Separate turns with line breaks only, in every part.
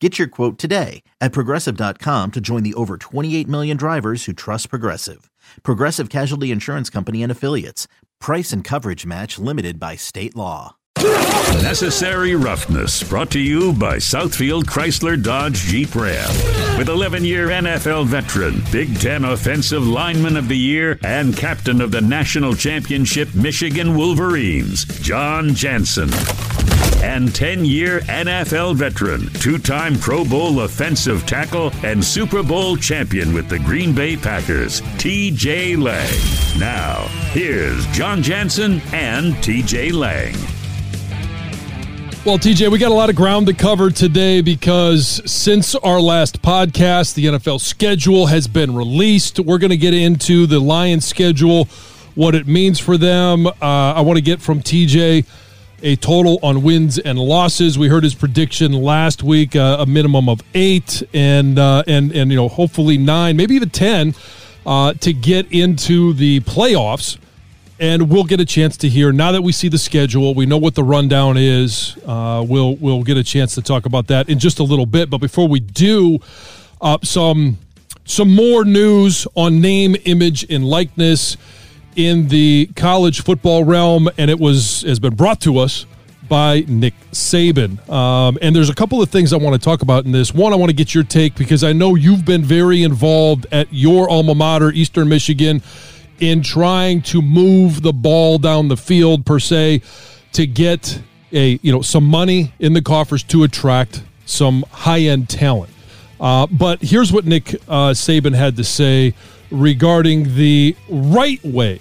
Get your quote today at progressive.com to join the over 28 million drivers who trust Progressive. Progressive Casualty Insurance Company and Affiliates. Price and coverage match limited by state law.
Necessary Roughness, brought to you by Southfield Chrysler Dodge Jeep Ram. With 11 year NFL veteran, Big Ten Offensive Lineman of the Year, and captain of the National Championship Michigan Wolverines, Jon Jansen. And 10 year NFL veteran, two time Pro Bowl offensive tackle, and Super Bowl champion with the Green Bay Packers, TJ Lang. Now, here's Jon Jansen and TJ Lang.
Well, TJ, we got a lot of ground to cover today because since our last podcast, the NFL schedule has been released. We're going to get into the Lions schedule, what it means for them. Uh, I want to get from TJ a total on wins and losses. We heard his prediction last week, uh, a minimum of eight, and uh, and and you know hopefully nine, maybe even ten, uh, to get into the playoffs and we'll get a chance to hear now that we see the schedule. We know what the rundown is. Uh, we'll we'll get a chance to talk about that in just a little bit. But before we do, uh, some some more news on name, image, and likeness in the college football realm, and it was has been brought to us by Nick Saban. Um, and there's a couple of things I want to talk about in this. One, I want to get your take because I know you've been very involved at your alma mater, Eastern Michigan in trying to move the ball down the field per se to get a you know some money in the coffers to attract some high end talent. Uh, but here's what Nick uh, Saban had to say regarding the right way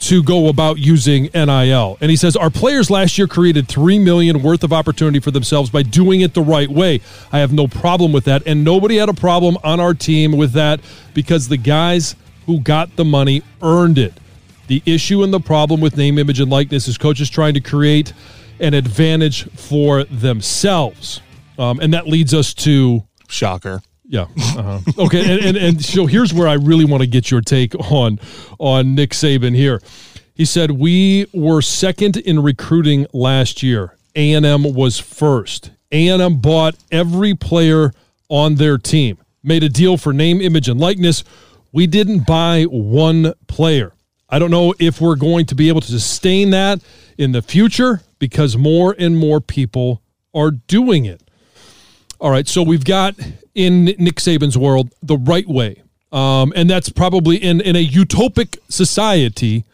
to go about using NIL. And he says our players last year created 3 million worth of opportunity for themselves by doing it the right way. I have no problem with that and nobody had a problem on our team with that because the guys who got the money earned it. The issue and the problem with name, image, and likeness is coaches trying to create an advantage for themselves. Um, and that leads us to
shocker.
Yeah. Uh-huh. Okay. and, and, and so here's where I really want to get your take on on Nick Saban here. He said we were second in recruiting last year. A&M was first. A&M bought every player on their team. Made a deal for name, image, and likeness we didn't buy one player. I don't know if we're going to be able to sustain that in the future because more and more people are doing it. All right, so we've got in Nick Saban's world the right way. Um, and that's probably in, in a utopic society.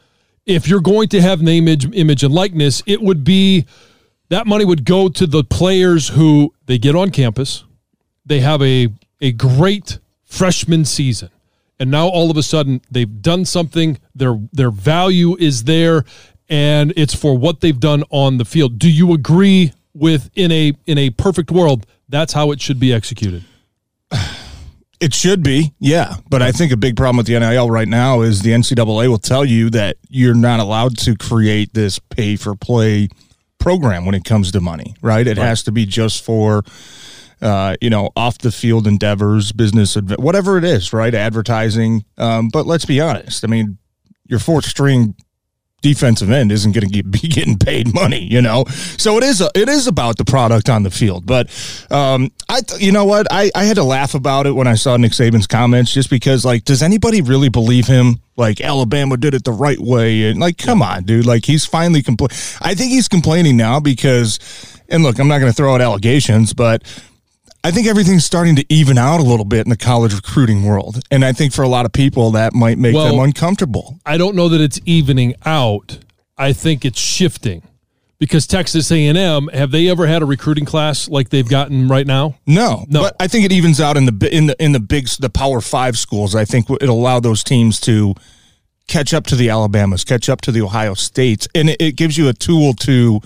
If you're going to have name, image, image, and likeness, it would be that money would go to the players who they get on campus. They have a, a great freshman season and now all of a sudden they've done something their their value is there and it's for what they've done on the field do you agree with in a in a perfect world that's how it should be executed
it should be yeah but i think a big problem with the nil right now is the ncaa will tell you that you're not allowed to create this pay for play program when it comes to money right it right. has to be just for uh, you know, off the field endeavors, business, whatever it is, right? Advertising. Um, but let's be honest. I mean, your fourth string defensive end isn't going to be getting paid money, you know. So it is a, it is about the product on the field. But um, I, you know what, I, I had to laugh about it when I saw Nick Saban's comments, just because like, does anybody really believe him? Like Alabama did it the right way, and like, come on, dude. Like he's finally complaining. I think he's complaining now because, and look, I'm not going to throw out allegations, but I think everything's starting to even out a little bit in the college recruiting world. And I think for a lot of people, that might make well, them uncomfortable.
I don't know that it's evening out. I think it's shifting because Texas A&M have they ever had a recruiting class like they've gotten right now?
No, no. But I think it evens out in the in the in the big the Power Five schools. I think it'll allow those teams to catch up to the Alabamas, catch up to the Ohio States, and it, it gives you a tool to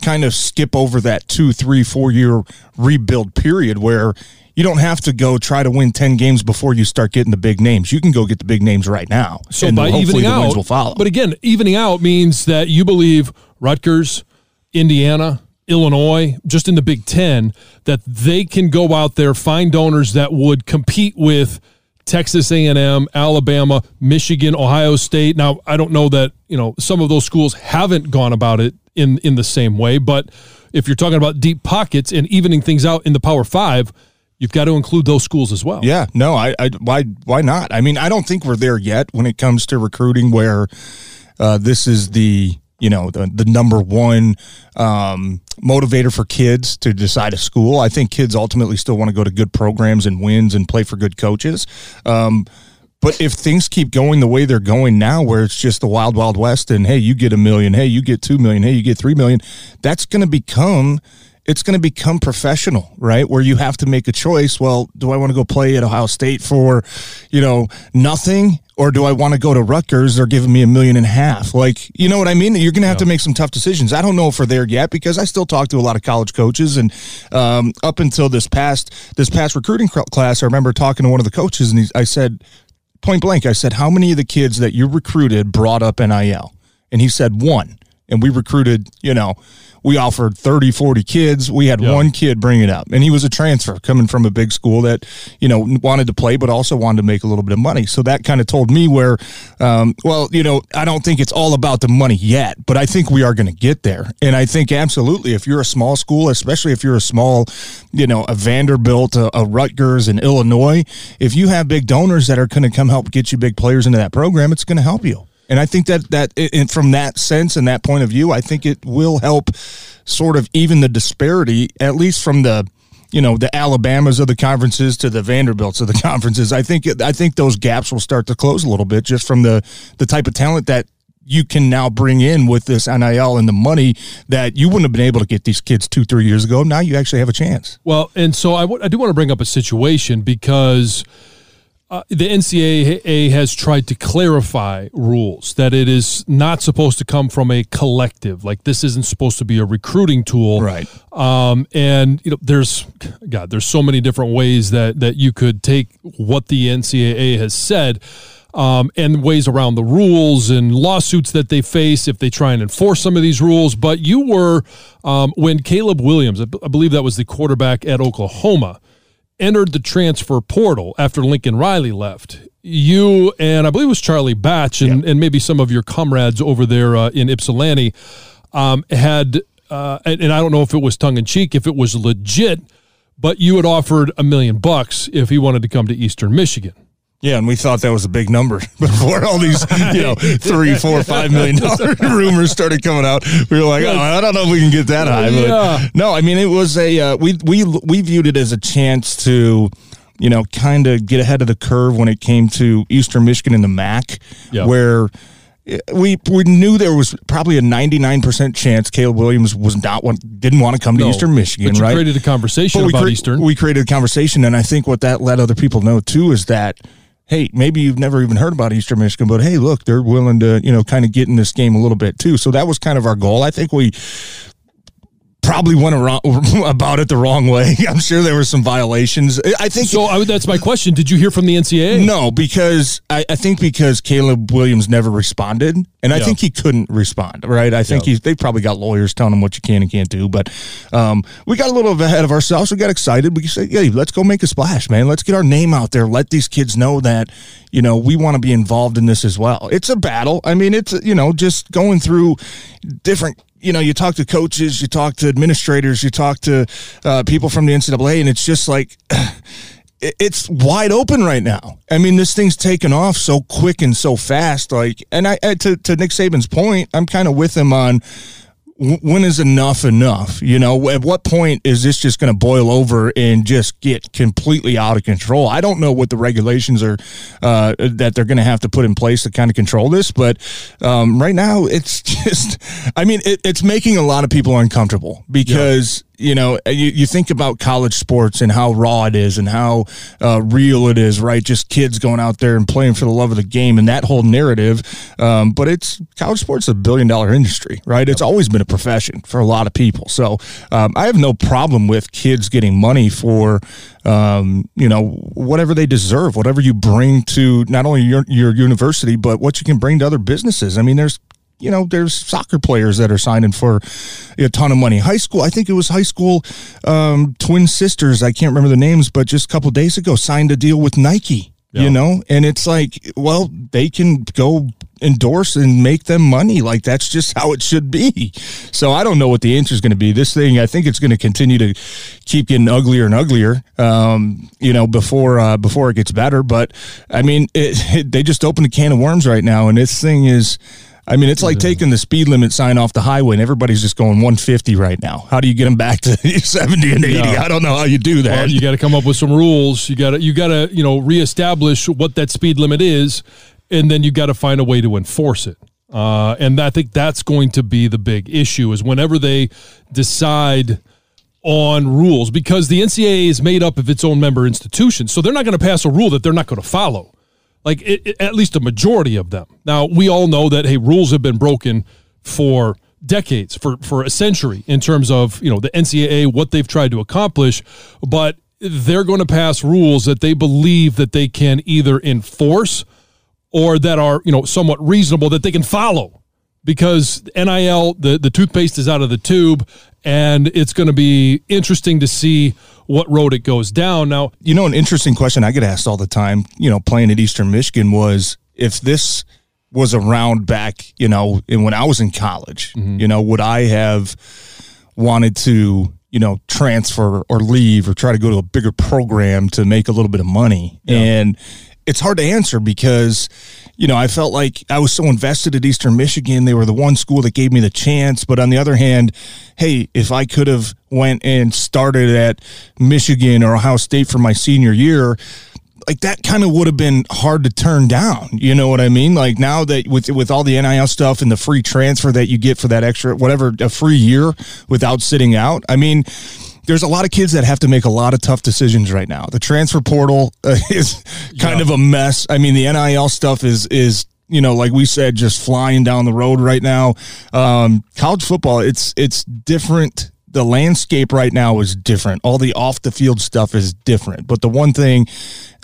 kind of skip over that two, three, four year rebuild period where you don't have to go try to win 10 games before you start getting the big names. You can go get the big names right now.
So by evening out, will follow. But again, evening out means that you believe Rutgers, Indiana, Illinois, just in the Big Ten, that they can go out there, find donors that would compete with Texas A&M, Alabama, Michigan, Ohio State. Now, I don't know that, you know, some of those schools haven't gone about it in in the same way. But if you're talking about deep pockets and evening things out in the Power Five, you've got to include those schools as well.
Yeah, no, I, I why why not? I mean, I don't think we're there yet when it comes to recruiting, where uh, this is the you know the, the number one um, motivator for kids to decide a school. I think kids ultimately still want to go to good programs and wins and play for good coaches. Um, but if things keep going the way they're going now, where it's just the wild, wild west, and hey, you get a million, hey, you get two million, hey, you get three million, that's going to become it's going to become professional, right? Where you have to make a choice. Well, do I want to go play at Ohio State for, you know, nothing? Or do I want to go to Rutgers? They're giving me a million and a half. Like, you know what I mean? You're going to have yeah. to make some tough decisions. I don't know if we're there yet because I still talk to a lot of college coaches. And um, up until this past this past recruiting class, I remember talking to one of the coaches, and he, I said, point blank, I said, How many of the kids that you recruited brought up NIL? And he said, One. And we recruited, you know, we offered 30, 40 kids. We had one kid bring it up, and he was a transfer coming from a big school that, you know, wanted to play, but also wanted to make a little bit of money. So that kind of told me where, um, well, you know, I don't think it's all about the money yet, but I think we are going to get there. And I think absolutely, if you're a small school, especially if you're a small, you know, a Vanderbilt, a, a Rutgers, in Illinois, if you have big donors that are going to come help get you big players into that program, it's going to help you. And I think that that it, from that sense and that point of view, I think it will help sort of even the disparity, at least from the you know the Alabamas of the conferences to the Vanderbilts of the conferences. I think I think those gaps will start to close a little bit just from the the type of talent that you can now bring in with this NIL and the money that you wouldn't have been able to get these kids two, three years ago. Now you actually have a chance.
Well, and so I, w- I do want to bring up a situation because uh, the NCAA has tried to clarify rules that it is not supposed to come from a collective. Like this isn't supposed to be a recruiting tool,
right?
Um, and you know, there's God, there's so many different ways that that you could take what the NCAA has said. Um, and ways around the rules and lawsuits that they face if they try and enforce some of these rules. But you were, um, when Caleb Williams, I, believe that was the quarterback at Oklahoma, entered the transfer portal after Lincoln Riley left. You and I believe it was Charlie Batch and, and maybe some of your comrades over there uh, in Ypsilanti um, had, uh, and, and I don't know if it was tongue in cheek, if it was legit, but you had offered a million bucks if he wanted to come to Eastern Michigan.
Yeah, and we thought that was a big number before all these, you know, three, four, five million dollar rumors started coming out. We were like, oh, I don't know if we can get that high. But yeah. no, I mean, it was a uh, we we we viewed it as a chance to, you know, kind of get ahead of the curve when it came to Eastern Michigan and the MAC, yeah. where we we knew there was probably a 99% chance Caleb Williams was not want, didn't want to come to no, Eastern Michigan,
but
right?
created a conversation about cre- Eastern.
We created a conversation and I think what that let other people know too is that hey, maybe you've never even heard about Eastern Michigan, but hey, look, they're willing to, you know, kind of get in this game a little bit too. So that was kind of our goal. I think we probably went around, about it the wrong way. I'm sure there were some violations. I think
so. I, that's my question. Did you hear from the NCAA?
No, because I, I think because Caleb Williams never responded, and I yeah. think he couldn't respond. Right? I think yeah. he's. They probably got lawyers telling him what you can and can't do. But um, we got a little ahead of ourselves. We got excited. We said, "Yeah, let's go make a splash, man. Let's get our name out there. Let these kids know that you know we want to be involved in this as well." It's a battle. I mean, it's you know just going through different you know, you talk to coaches, you talk to administrators, you talk to uh, people from the NCAA, and it's just like it's wide open right now. I mean, this thing's taken off so quick and so fast. Like, and I to to Nick Saban's point, I'm kind of with him on when is enough enough? You know, at what point is this just going to boil over and just get completely out of control? I don't know what the regulations are uh, that they're going to have to put in place to kind of control this, but um, right now it's just, I mean, it, it's making a lot of people uncomfortable because you know, you, you think about college sports and how raw it is and how uh, real it is, right? Just kids going out there and playing for the love of the game and that whole narrative. Um, but it's college sports is a billion dollar industry, right? It's always been a profession for a lot of people. So um, I have no problem with kids getting money for, um, you know, whatever they deserve, whatever you bring to not only your, your university, but what you can bring to other businesses. I mean, there's you know, there's soccer players that are signing for a ton of money. High school, I think it was high school um, twin sisters. I can't remember the names, but just a couple days ago signed a deal with Nike. Yeah. You know, and it's like, well, they can go endorse and make them money. Like that's just how it should be. So I don't know what the answer is going to be. This thing, I think it's going to continue to keep getting uglier and uglier. Um, you know, before uh, before it gets better. But I mean, it, it, they just opened a can of worms right now, and this thing is I mean, it's like taking the speed limit sign off the highway and everybody's just going 150 right now. How do you get them back to 70 and 80? Yeah. I don't know how you do that.
Well, you got to come up with some rules. You got to you got to, you know, reestablish what that speed limit is and then you got to find a way to enforce it. Uh, and I think that's going to be the big issue is whenever they decide on rules because the NCAA is made up of its own member institutions. So they're not going to pass a rule that they're not going to follow like it, it, at least a majority of them. Now we all know that hey, rules have been broken for decades, for for a century in terms of you know the NCAA what they've tried to accomplish, but they're going to pass rules that they believe that they can either enforce or that are you know somewhat reasonable that they can follow because NIL the the toothpaste is out of the tube and it's going to be interesting to see what road it goes down. Now,
you know, an interesting question I get asked all the time, you know, playing at Eastern Michigan was if this was around back, you know, when I was in college, mm-hmm. you know, would I have wanted to, you know, transfer or leave or try to go to a bigger program to make a little bit of money? Yeah. And it's hard to answer because you know, I felt like I was so invested at Eastern Michigan. They were the one school that gave me the chance. But on the other hand, hey, if I could have went and started at Michigan or Ohio State for my senior year, like that kind of would have been hard to turn down. You know what I mean? Like now that with with all the NIL stuff and the free transfer that you get for that extra whatever a free year without sitting out. I mean, there's a lot of kids that have to make a lot of tough decisions right now. The transfer portal uh, is kind yeah. of a mess. I mean, the NIL stuff is is you know, like we said, just flying down the road right now. Um, college football, it's it's different. The landscape right now is different. All the off the field stuff is different. But the one thing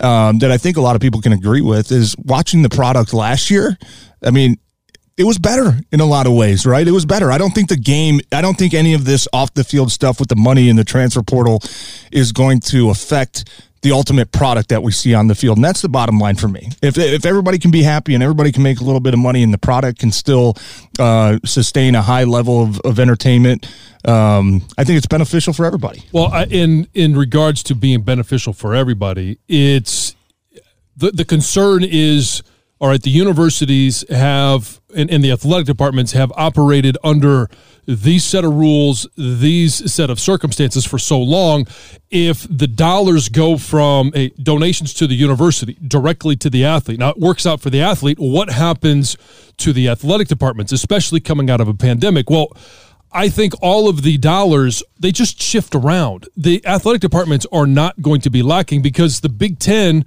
um, that I think a lot of people can agree with is watching the product last year. I mean, it was better in a lot of ways, right? It was better. I don't think the game, I don't think any of this off the field stuff with the money and the transfer portal is going to affect the ultimate product that we see on the field. And that's the bottom line for me. If, if everybody can be happy and everybody can make a little bit of money and the product can still uh, sustain a high level of, of entertainment, um, I think it's beneficial for everybody.
Well, I, in, in regards to being beneficial for everybody, it's the, the concern is – all right, the universities have and, and, the athletic departments have operated under these set of rules, these set of circumstances for so long. If the dollars go from a donations to the university directly to the athlete, now it works out for the athlete. What happens to the athletic departments, especially coming out of a pandemic? Well, I think all of the dollars they just shift around. The athletic departments are not going to be lacking because the Big Ten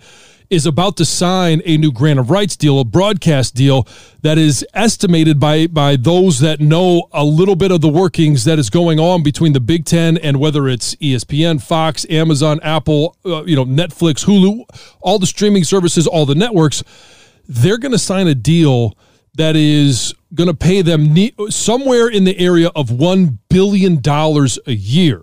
is about to sign a new grant of rights deal, a broadcast deal that is estimated by by those that know a little bit of the workings that is going on between the Big Ten and whether it's ESPN, Fox, Amazon, Apple, uh, you know, Netflix, Hulu, all the streaming services, all the networks. They're going to sign a deal that is going to pay them ne- somewhere in the area of one billion dollars a year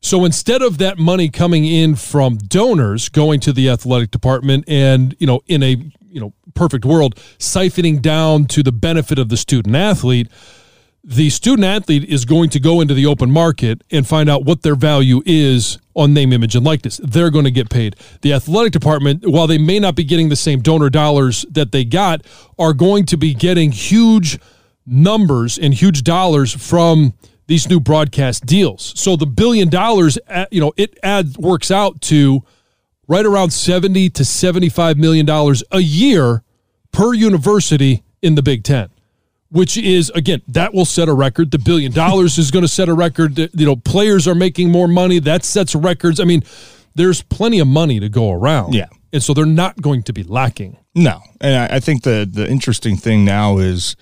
so instead of that money coming in from donors going to the athletic department and, you know, in a, you know, perfect world, siphoning down to the benefit of the student athlete, the student athlete is going to go into the open market and find out what their value is on name, image, and likeness. They're going to get paid. The athletic department, while they may not be getting the same donor dollars that they got, are going to be getting huge numbers and huge dollars from these new broadcast deals. So the billion dollars, uh, you know, it adds works out to right around 70 to 75 million dollars a year per university in the Big 10. Which is again, that will set a record. The billion dollars is going to set a record. You know, players are making more money. That sets records. I mean, there's plenty of money to go around.
Yeah.
And so they're not going to be lacking.
No. And I, I think the the interesting thing now is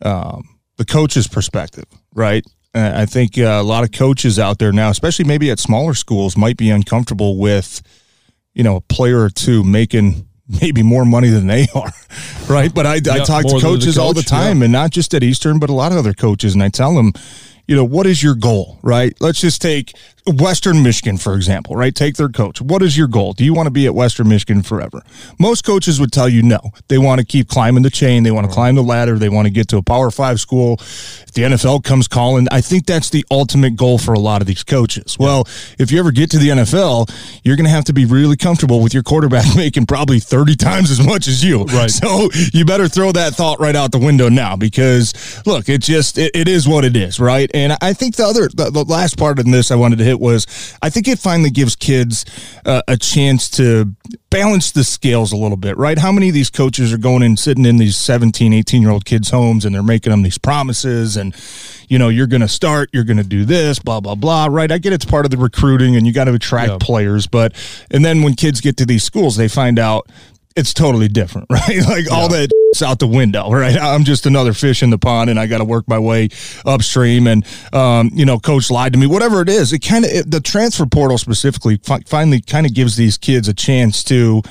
um, the coach's perspective, right? I think uh, a lot of coaches out there now, especially maybe at smaller schools, might be uncomfortable with, you know, a player or two making maybe more money than they are, right? But I, yeah, I talk to coaches coach, all the time, yeah. and not just at Eastern, but a lot of other coaches, and I tell them, you know, what is your goal, right? Let's just take Western Michigan, for example, right? Take their coach. What is your goal? Do you want to be at Western Michigan forever? Most coaches would tell you no. They want to keep climbing the chain. They want to climb the ladder. They want to get to a Power Five school. If the NFL comes calling, I think that's the ultimate goal for a lot of these coaches. Well, if you ever get to the NFL, you're going to have to be really comfortable with your quarterback making probably 30 times as much as you.
Right.
So you better throw that thought right out the window now because, look, it just, it, it is what it is, right? And I think the other, the, the last part of this I wanted to hit was I think it finally gives kids uh, a chance to balance the scales a little bit, right? How many of these coaches are going and sitting in these 17, 18 year old kids' homes and they're making them these promises and, you know, you're going to start, you're going to do this, blah, blah, blah, right? I get it's part of the recruiting and you got to attract yeah. players, but, and then when kids get to these schools, they find out it's totally different, right? Like yeah. all that out the window, right? I'm just another fish in the pond, and I got to work my way upstream. And um, you know, coach lied to me. Whatever it is, it kind of the transfer portal specifically fi- finally kind of gives these kids a chance to.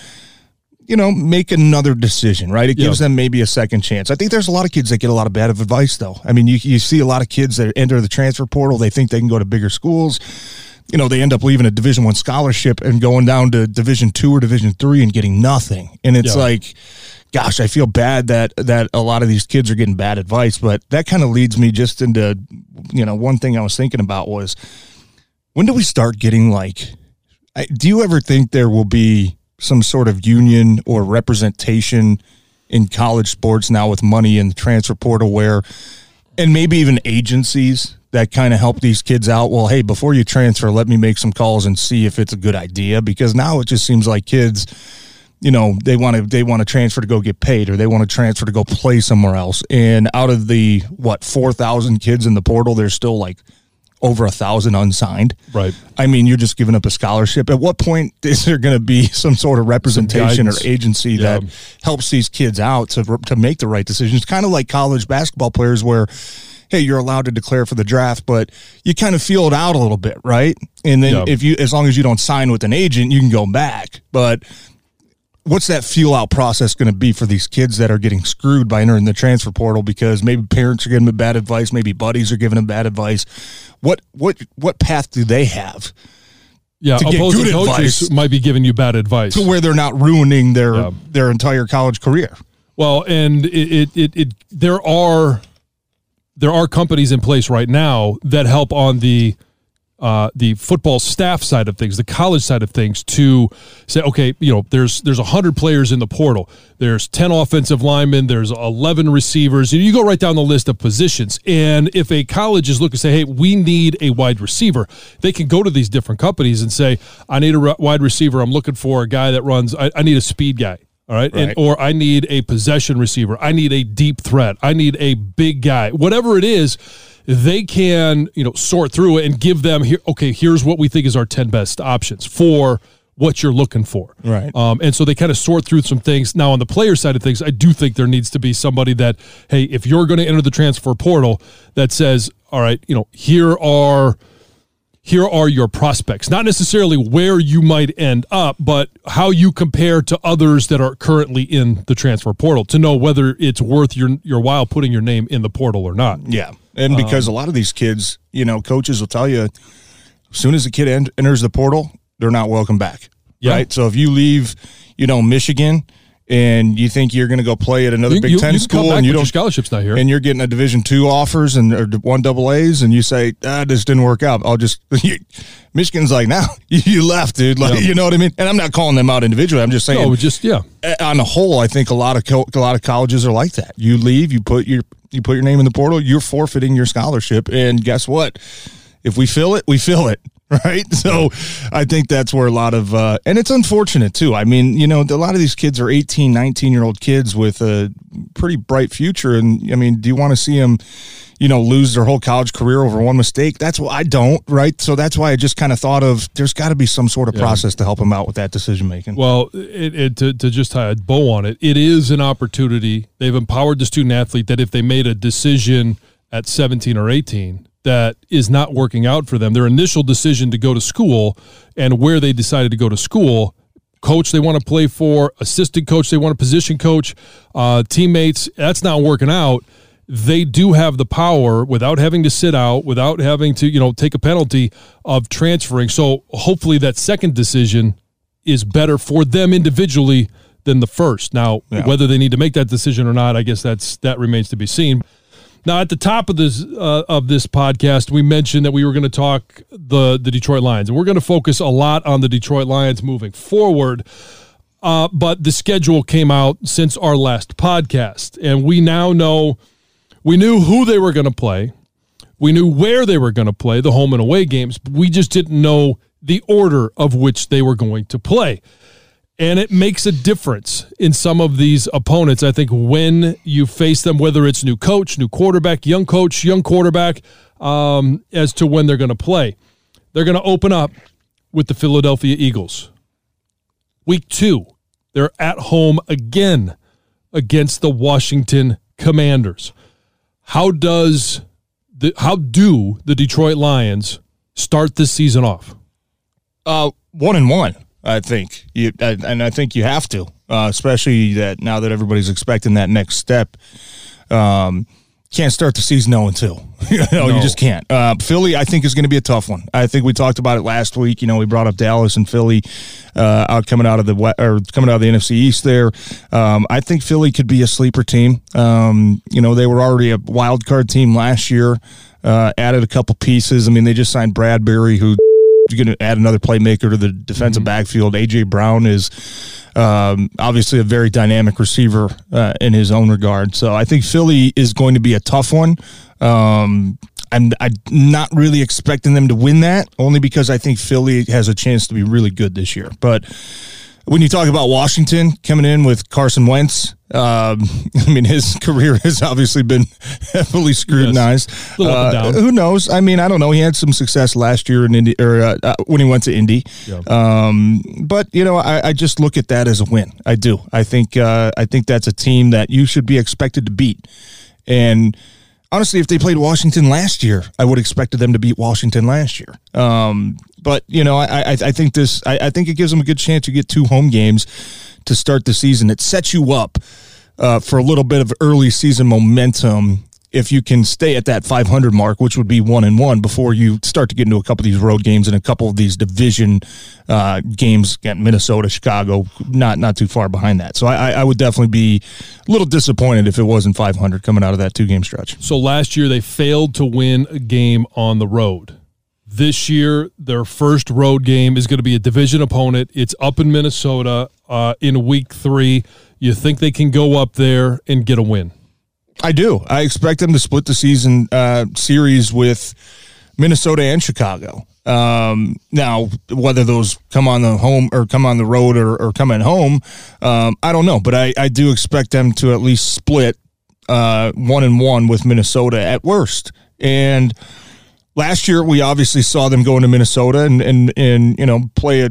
You know, make another decision, right? It gives them maybe a second chance. I think there's a lot of kids that get a lot of bad advice, though. I mean, you, you see a lot of kids that enter the transfer portal. They think they can go to bigger schools you know they end up leaving a division one scholarship and going down to division two or division three and getting nothing and it's yeah. like gosh i feel bad that that a lot of these kids are getting bad advice but that kind of leads me just into you know one thing i was thinking about was when do we start getting like do you ever think there will be some sort of union or representation in college sports now with money in the transfer portal where and maybe even agencies that kind of help these kids out. Well, hey, before you transfer, let me make some calls and see if it's a good idea because now it just seems like kids you know they want to they want to transfer to go get paid or they want to transfer to go play somewhere else. And out of the what 4000 kids in the portal there's still like over a thousand unsigned.
Right.
I mean you're just giving up a scholarship. At what point is there going to be some sort of representation or agency yeah. that helps these kids out to, to make the right decisions? Kind of like college basketball players where hey, you're allowed to declare for the draft, but you kind of feel it out a little bit, right? And then yep. if you, as long as you don't sign with an agent, you can go back. But what's that feel out process going to be for these kids that are getting screwed by entering the transfer portal because maybe parents are giving them bad advice, maybe buddies are giving them bad advice. What what what path do they have?
Yeah, to opposing get good coaches advice might be giving you bad advice
to where they're not ruining their yeah. their entire college career.
Well, and it, it, it, it there are there are companies in place right now that help on the uh, the football staff side of things, the college side of things, to say, okay, you know, there's there's hundred players in the portal. There's ten offensive linemen. There's eleven receivers. You go right down the list of positions. And if a college is looking to say, hey, we need a wide receiver, they can go to these different companies and say, I need a wide receiver. I'm looking for a guy that runs. I, I need a speed guy. All right? right. And or I need a possession receiver. I need a deep threat. I need a big guy. Whatever it is, they can, you know, sort through it and give them here okay, here's what we think is our 10 best options for what you're looking for.
Right.
Um, and so they kind of sort through some things. Now, on the player side of things, I do think there needs to be somebody that, hey, if you're going to enter the transfer portal, that says, all right, you know, here are here are your prospects. Not necessarily where you might end up, but how you compare to others that are currently in the transfer portal to know whether it's worth your your while putting your name in the portal or not.
Yeah. And because um, a lot of these kids, you know, coaches will tell you as soon as the kid enters the portal, they're not welcome back.
Yeah.
Right. So if you leave, you know, Michigan and you think you're going to go play at another
You,
Big
you-
Ten
you
school and you don't
scholarships not here.
and you're getting a Division two offers and or one double A's, and you say, ah, this didn't work out. I'll just Michigan's like, now you left, dude. Like,
Yeah.
you know what I mean? And I'm not calling them out individually. I'm just saying,
no, just yeah.
on the whole, I think a lot of co- a lot of colleges are like that. You leave, you put your you put your name in the portal, you're forfeiting your scholarship, and guess what? If we fill it, we fill it. Right. So I think that's where a lot of, uh, and it's unfortunate too. I mean, you know, a lot of these kids are 18, 19 year old kids with a pretty bright future. And I mean, do you want to see them, you know, lose their whole college career over one mistake? That's what I don't. Right. So that's why I just kind of thought of there's got to be some sort of process to help them out with that decision making.
Well, it, it, to, to just tie a bow on it, it is an opportunity. They've empowered the student athlete that if they made a decision at 17 or 18 that is not working out for them, their initial decision to go to school and where they decided to go to school, coach they want to play for, assistant coach they want to position coach, uh, teammates, that's not working out. They do have the power without having to sit out, without having to, you know, take a penalty of transferring. So hopefully that second decision is better for them individually than the first. Now,
Yeah.
whether they need to make that decision or not, I guess that's that remains to be seen. Now, at the top of this uh, of this podcast, we mentioned that we were going to talk the the Detroit Lions, and we're going to focus a lot on the Detroit Lions moving forward. Uh, but the schedule came out since our last podcast, and we now know we knew who they were going to play. We knew where they were going to play, the home and away games. We just didn't know the order of which they were going to play. And it makes a difference in some of these opponents. I think when you face them, whether it's new coach, new quarterback, young coach, young quarterback, um, as to when they're going to play. They're going to open up with the Philadelphia Eagles. Week two, they're at home again against the Washington Commanders. How does the how do the Detroit Lions start this season off?
Uh, one and one, I think. You and and I think you have to, uh, especially that now that everybody's expecting that next step. Um, can't start the season 0 and 2. you know,
No.
you just can't. Uh, Philly, I think, is going to be a tough one. I think we talked about it last week. You know, we brought up Dallas and Philly uh, out coming out of the or coming out of the NFC East. There, um, I think Philly could be a sleeper team. Um, you know, they were already a wild card team last year. Uh, added a couple pieces. I mean, they just signed Bradberry, who you're going to add another playmaker to the defensive backfield. AJ Brown is um, obviously a very dynamic receiver uh, in his own regard. So I think Philly is going to be a tough one. Um, I'm, I'm not really expecting them to win that, only because I think Philly has a chance to be really good this year. But when you talk about Washington coming in with Carson Wentz, um, I mean, his career has obviously been heavily scrutinized.
And
Uh, who knows? I mean, I don't know. He had some success last year in Indy, or uh, uh, when he went to Indy.
Yeah.
Um, but you know, I, I just look at that as a win. I do. I think uh, I think that's a team that you should be expected to beat. And honestly, if they played Washington last year, I would expected them to beat Washington last year. Um, but you know, I, I, I think this. I, I think it gives them a good chance to get two home games to start the season. It sets you up uh, for a little bit of early season momentum if you can stay at that 500 mark, which would be one and one before you start to get into a couple of these road games and a couple of these division uh, games at Minnesota, Chicago, not not too far behind that. So I, I- would definitely be a little disappointed if it wasn't 500 coming out of that two game stretch.
So last year they failed to win a game on the road. This year, their first road game is going to be a division opponent. It's up in Minnesota uh, in week three. You think they can go up there and get a win?
I do. I expect them to split the season uh, series with Minnesota and Chicago. Um, now, whether those come on the home or come on the road or, or come at home, um, I don't know. But I, I do expect them to at least split uh, one and one with Minnesota at worst. And last year, we obviously saw them go into Minnesota and and and you know play a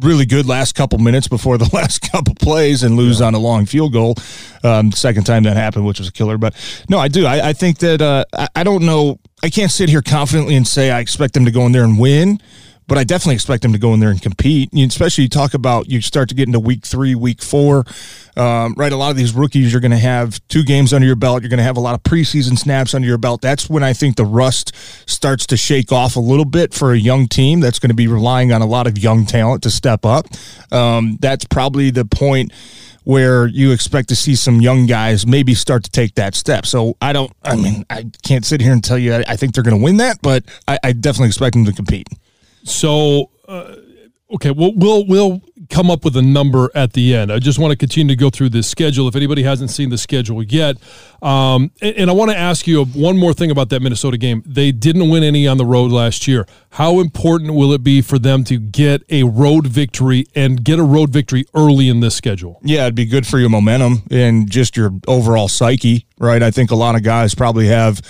really good last couple minutes before the last couple plays and lose yeah. on a long field goal. Um, second time that happened, which was a killer. But no, I do. I, I think that uh, I, I don't know. I can't sit here confidently and say I expect them to go in there and win but I definitely expect them to go in there and compete. You, especially you talk about you start to get into week three, week four, um, right? A lot of these rookies, you're going to have two games under your belt. You're going to have a lot of preseason snaps under your belt. That's when I think the rust starts to shake off a little bit for a young team that's going to be relying on a lot of young talent to step up. Um, that's probably the point where you expect to see some young guys maybe start to take that step. So I don't, I mean, I can't sit here and tell you I, I think they're going to win that, but I, I definitely expect them to compete.
So, uh, okay, we'll, we'll we'll come up with a number at the end. I just want to continue to go through this schedule. If anybody hasn't seen the schedule yet, um, and, and, I want to ask you one more thing about that Minnesota game. They didn't win any on the road last year. How important will it be for them to get a road victory and get a road victory early in this schedule?
Yeah, it'd be good for your momentum and just your overall psyche, right? I think a lot of guys probably have.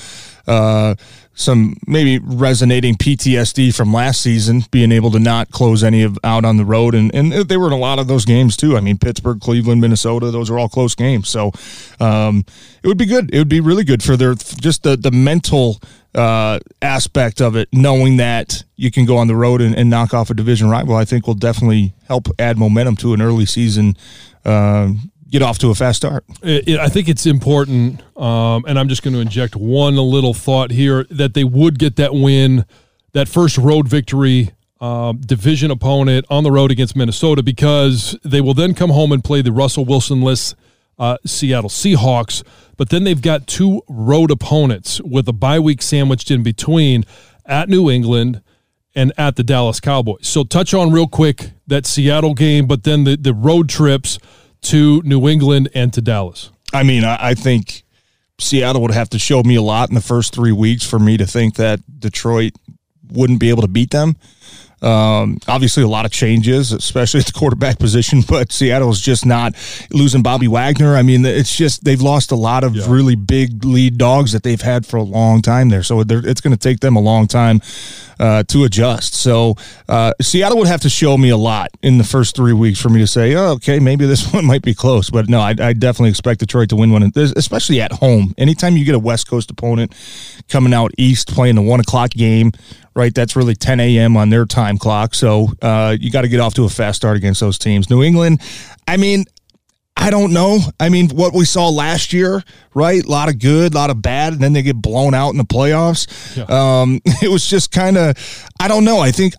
Uh, some maybe resonating PTSD from last season, being able to not close any of out on the road, and and they were in a lot of those games too. I mean, Pittsburgh, Cleveland, Minnesota, those are all close games. So um, it would be good. It would be really good for their just the the mental uh, aspect of it, knowing that you can go on the road and, and knock off a division rival. I think will definitely help add momentum to an early season. Uh, get off to a fast start.
It, it, I think it's important, um, and I'm just going to inject one little thought here that they would get that win, that first road victory, uh, division opponent on the road against Minnesota, because they will then come home and play the Russell Wilson-less uh, Seattle Seahawks. But then they've got two road opponents with a bye week sandwiched in between at New England and at the Dallas Cowboys. So touch on real quick that Seattle game, but then the, the road trips – to New England and to Dallas?
I mean, I, I think Seattle would have to show me a lot in the first three weeks for me to think that Detroit wouldn't be able to beat them. Um, obviously, a lot of changes, especially at the quarterback position, but Seattle's just not losing Bobby Wagner. I mean, it's just they've lost a lot of yeah. really big lead dogs that they've had for a long time there. So it's going to take them a long time uh, to adjust. So uh, Seattle would have to show me a lot in the first three weeks for me to say, oh, okay, maybe this one might be close. But no, I, I definitely expect Detroit to win one, especially at home. Anytime you get a West Coast opponent coming out east playing the one o'clock game, right? That's really 10 a.m. on their time clock. So uh, you got to get off to a fast start against those teams. New England, I mean, I don't know. I mean, what we saw last year, right? A lot of good, a lot of bad, and then they get blown out in the playoffs. Yeah. Um, it was just kind of, I don't know. I think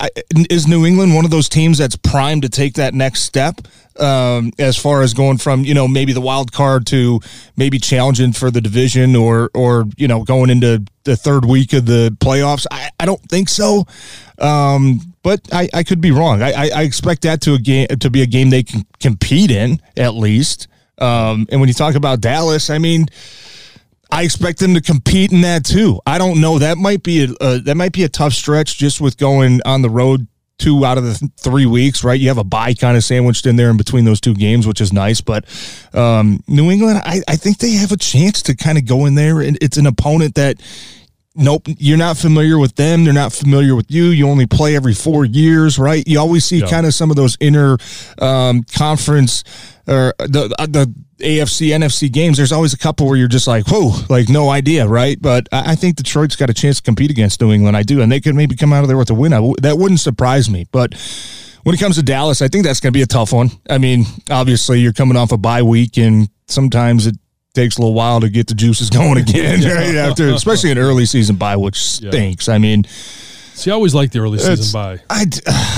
is New England one of those teams that's primed to take that next step um, as far as going from you know maybe the wild card to maybe challenging for the division or or you know going into the third week of the playoffs. I, I don't think so. Um, but I, I could be wrong. I, I, expect that to a game to be a game they can compete in at least. Um, and when you talk about Dallas, I mean, I expect them to compete in that too. I don't know. That might be a, a that might be a tough stretch just with going on the road two out of the three weeks, right? You have a bye kind of sandwiched in there in between those two games, which is nice. But um, New England, I, I think they have a chance to kind of go in there, and it's an opponent that nope, you're not familiar with them. They're not familiar with you. You only play every four years, right? You always see yeah. kind of some of those inner um, conference or the uh, the AFC NFC games. There's always a couple where you're just like, whoa, like no idea, right? But I think Detroit's got a chance to compete against New England. I do, and they could maybe come out of there with a win. that wouldn't surprise me, but. When it comes to Dallas, I think that's going to be a tough one. I mean, obviously, you're coming off a bye week, and sometimes it takes a little while to get the juices going again, right? After, especially an early season bye, which stinks. Yeah. I mean,
see, I always like the early season bye.
I,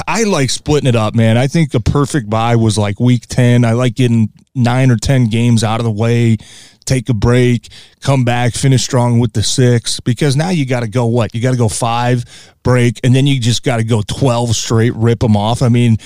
I like splitting it up, man. I think the perfect bye was like week 10. I like getting nine or 10 games out of the way, take a break, come back, finish strong with the six, because now you got to go what? You got to go five, break, and then you just got to go 12 straight, rip them off. I mean,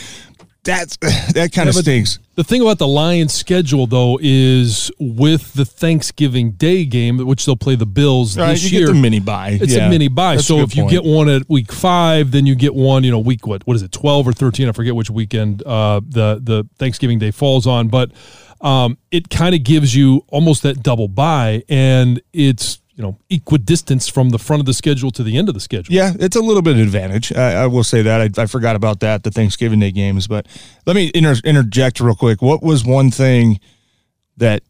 that's that kind yeah, of stinks.
The thing about the Lions schedule though is with the Thanksgiving Day game, which they'll play the Bills right, this year.
mini bye.
It's yeah, a mini bye. So if you get one at week five, then you get one, you know, week what? What is it? Twelve or thirteen? I forget which weekend uh, the the Thanksgiving Day falls on, but um, it kind of gives you almost that double bye, and it's you know equidistance from the front of the schedule to the end of the schedule.
Yeah, it's a little bit of advantage. I, I will say that. I, I, forgot about that, the Thanksgiving Day games. But let me inter- interject real quick. What was one thing that,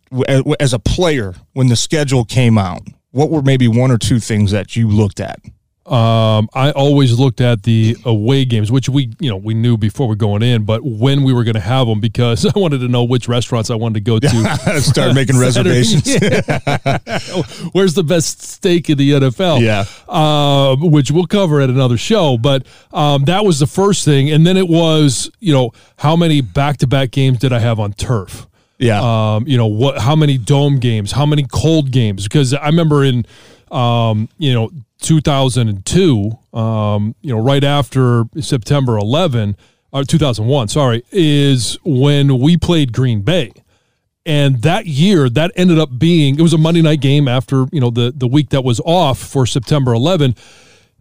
as a player, when the schedule came out, what were maybe one or two things that you looked at?
Um, I always looked at the away games, which we you know we knew before we were going in, but when we were going to have them because I wanted to know which restaurants I wanted to go to.
Start making reservations.
Where's the best steak in the NFL?
Yeah,
uh, which we'll cover at another show. But um, that was the first thing, and then it was you know how many back to back games did I have on turf?
Yeah,
um, you know what? How many dome games? How many cold games? Because I remember in um, you know 2002, um, you know, right after September 11, or 2001, sorry, is when we played Green Bay. And that year, that ended up being, it was a Monday night game after, you know, the, the week that was off for September 11.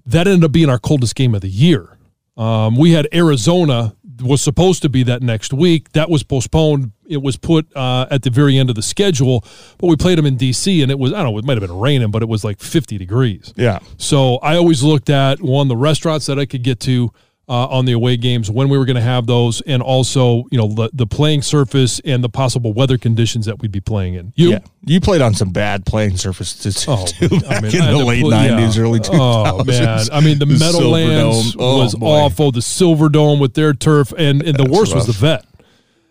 That ended up being our coldest game of the year. Um, we had Arizona was supposed to be that next week. That was postponed. It was put uh, at the very end of the schedule, but we played them in D.C. and it was I don't know. It might have been raining, but it was like 50 degrees.
Yeah.
So I always looked at one the restaurants that I could get to uh, on the away games when we were going to have those, and also you know the the playing surface and the possible weather conditions that we'd be playing in. You,
yeah, you played on some bad playing surfaces too,
oh,
back I mean, in the late nineties, yeah. early two thousands.
Oh man, I mean the, the Meadowlands oh, was boy. awful. The Silverdome with their turf, and and the That's worst rough. was the Vet.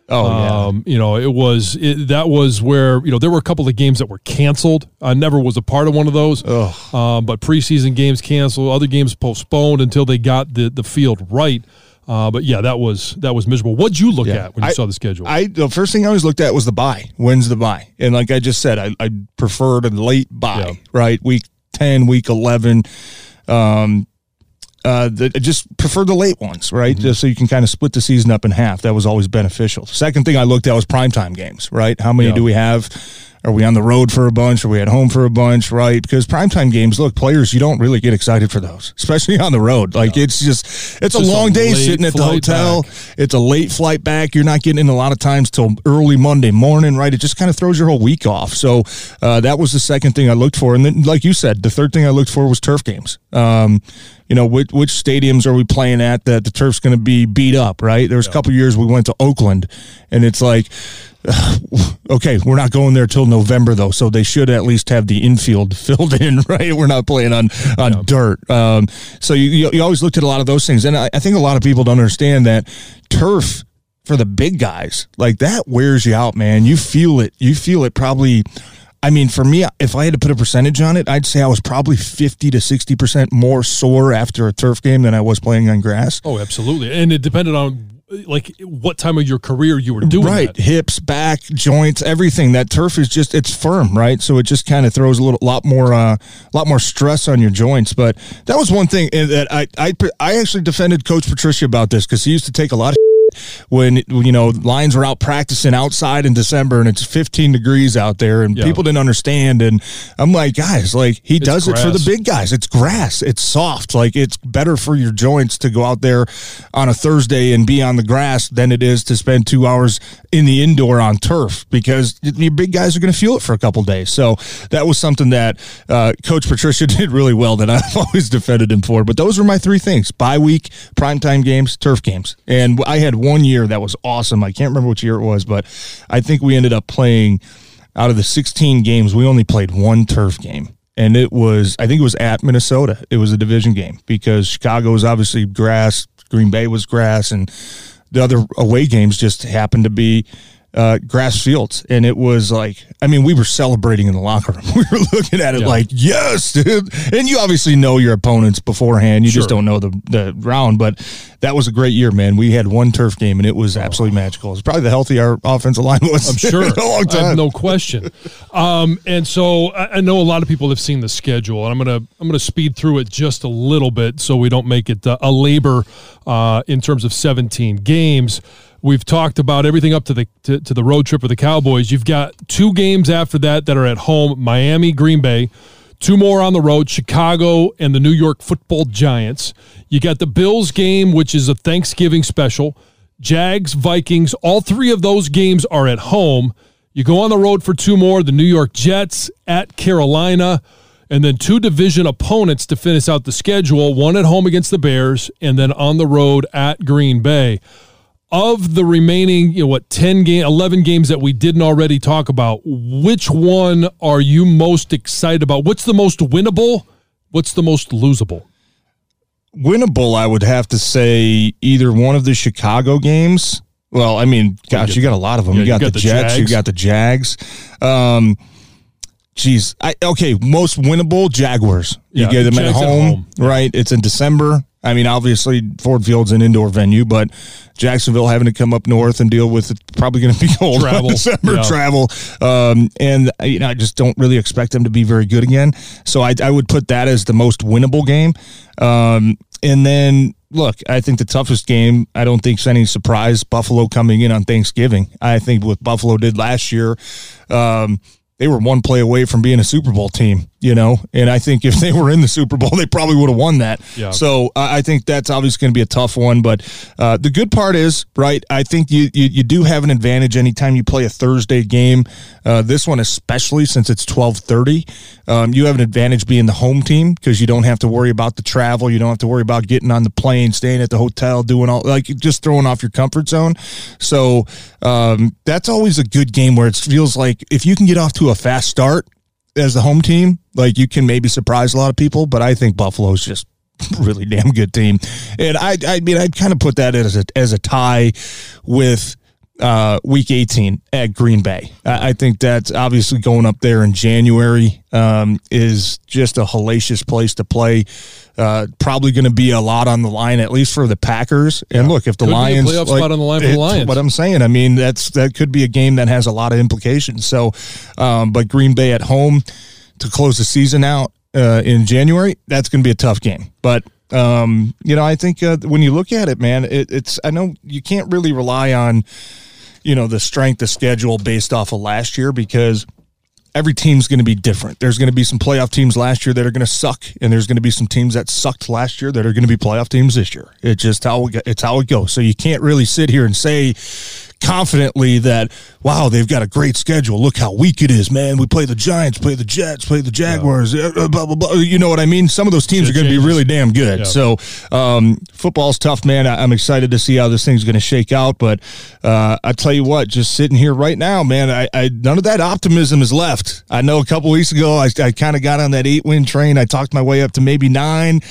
Oh yeah. Um,
you know, it was it, that was where you know there were a couple of games that were canceled. I never was a part of one of those. Um, but preseason games canceled, other games postponed until they got the the field right. Uh, but yeah, that was that was miserable. What'd you look yeah. at when you I, saw the schedule?
I the first thing I always looked at was the bye. When's the bye? And like I just said, I, I preferred a late bye. Yeah. Right, week ten, week eleven. Um, uh, the, just prefer the late ones, right? Mm-hmm. Just so you can kind of split the season up in half. That was always beneficial. Second thing I looked at was primetime games, right? How many yeah. do we have? Are we on the road for a bunch? Are we at home for a bunch? Right? Because primetime games, look, players, you don't really get excited for those, especially on the road. Like it's just, it's, it's a long a day sitting at the hotel. Back. It's a late flight back. You're not getting in a lot of times till early Monday morning, right? It just kind of throws your whole week off. So uh, that was the second thing I looked for. And then, like you said, the third thing I looked for was turf games. Um, you know, which, which stadiums are we playing at that the turf's going to be beat up, right? There was a couple years we went to Oakland, and it's like, okay, we're not going there till November though, so they should at least have the infield filled in, right? We're not playing on on dirt. Um, so you, you always looked at a lot of those things, and I, I think a lot of people don't understand that turf for the big guys like that wears you out, man. You feel it. You feel it probably. I mean, for me, if I had to put a percentage on it, I'd say I was probably 50 to 60% more sore after a turf game than I was playing on grass.
Oh, absolutely. And it depended on like what time of your career you were doing
right.
that.
hips back joints everything. That turf is just it's firm right? So it just kind of throws a little lot more a uh, lot more stress on your joints. But that was one thing that i i, I actually defended coach patricia about this because he used to take a lot of when you know lions were out practicing outside in December and it's 15 degrees out there and yeah. people didn't understand and I'm like guys like he it's does grass. it for the big guys. It's grass. It's soft. Like it's better for your joints to go out there on a Thursday and be on the grass than it is to spend 2 hours in the indoor on turf because your big guys are going to feel it for a couple days. So that was something that uh, coach Patricia did really well that I've always defended him for. But those were my three things. Bye week primetime games turf games. And I had one year that was awesome. I can't remember which year it was, but I think we ended up playing out of the 16 games, we only played one turf game. And it was, I think it was at Minnesota. It was a division game because Chicago was obviously grass, Green Bay was grass, and the other away games just happened to be uh, grass fields, and it was like, I mean, we were celebrating in the locker room. We were looking at it yeah. like, yes, dude. And you obviously know your opponents beforehand. You sure. just don't know the the round, but that was a great year, man. We had one turf game, and it was absolutely oh. magical. It's probably the healthy our offensive line was.
I'm sure, a long time. no question. Um, and so I, I know a lot of people have seen the schedule, and I'm gonna I'm gonna speed through it just a little bit so we don't make it uh, a labor uh, in terms of 17 games. We've talked about everything up to the to, to, the road trip with the Cowboys. You've got two games after that that are at home: Miami, Green Bay. Two more on the road: Chicago and the New York Football Giants. You got the Bills game, which is a Thanksgiving special. Jags, Vikings. All three of those games are at home. You go on the road for two more: the New York Jets at Carolina. and then two division opponents to finish out the schedule one at home against the Bears, and then on the road at Green Bay. Of the remaining, you know, what, 10 game, 11 games that we didn't already talk about, which one are you most excited about? What's the most winnable? What's the most losable?
Winnable, I would have to say either one of the Chicago games. Well, I mean, gosh, you got a lot of them.
Yeah,
you, got
you got
the,
the
Jets, you got the Jags. Um, Jeez, I okay. Most winnable Jaguars. You
Yeah,
get them at
Jags at
home,
home.
right? It's in December. I mean, obviously Ford Field's an indoor venue, but Jacksonville having to come up north and deal with probably going to be cold
Travel.
December
Yeah.
travel. Um, and uh, you know, I just don't really expect them to be very good again. So I, I would put that as the most winnable game. Um, and then look, I think the toughest game. I don't think it's any surprise. Buffalo coming in on Thanksgiving. I think what Buffalo did last year. Um, they were one play away from being a Super Bowl team, you know, and I think if they were in the Super Bowl, they probably would have won that.
Yeah.
So I think that's obviously going to be a tough one. But uh, the good part is, right? I think you, you you do have an advantage anytime you play a Thursday game. Uh, this one, especially since it's twelve thirty, um, you have an advantage being the home team because you don't have to worry about the travel. You don't have to worry about getting on the plane, staying at the hotel, doing all like just throwing off your comfort zone. So um, that's always a good game where it feels like if you can get off to a fast start as the home team, like you can maybe surprise a lot of people. But I think Buffalo's just really damn good team, and I I mean I'd kind of put that as a as a tie with uh, week 18 at Green Bay. I, I think that's obviously going up there in January um, is just a hellacious place to play. Uh, probably going to be a lot on the line, at least for the Packers. And look, if the
Could
Lions
playoff spot on the line for the Lions.
what I'm saying. I mean, that's that could be a game that has a lot of implications. So, um, but Green Bay at home to close the season out uh, in January, that's going to be a tough game. But um, you know, I think uh, when you look at it, man, it, it's I know you can't really rely on you know the strength of schedule based off of last year because every team's going to be different. There's going to be some playoff teams last year that are going to suck, and there's going to be some teams that sucked last year that are going to be playoff teams this year. It's just how it, it's how it goes. So you can't really sit here and say confidently that wow they've got a great schedule. Look how weak it is, man. We play the Giants, play the Jets, play the Jaguars, uh, uh, blah blah blah. You know what I mean? Some of those teams are going to be really damn good.
Yeah.
So um, football's tough, man. I, I'm excited to see how this thing's going to shake out. But uh, I tell you what, just sitting here right now, man, I, I none of that optimism is left. I know a couple weeks ago, I, I kind of got on that eight win train. I talked my way up to maybe nine.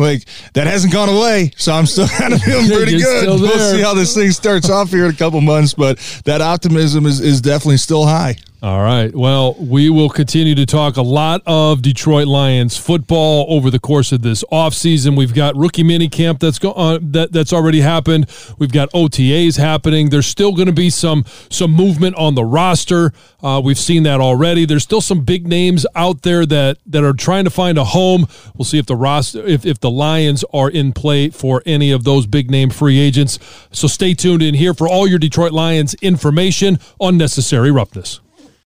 Like that hasn't gone away, so I'm still kind of feeling pretty good. We'll see how this thing starts off here in a couple months, but that optimism is, is definitely still high.
All right. Well, we will continue to talk a lot of Detroit Lions football over the course of this offseason. We've got rookie mini camp that's go uh, that that's already happened. We've got OTAs happening. There's still going to be some some movement on the roster. Uh, we've seen that already. There's still some big names out there that that are trying to find a home. We'll see if the roster if if the Lions are in play for any of those big name free agents. So stay tuned in here for all your Detroit Lions information on necessary roughness.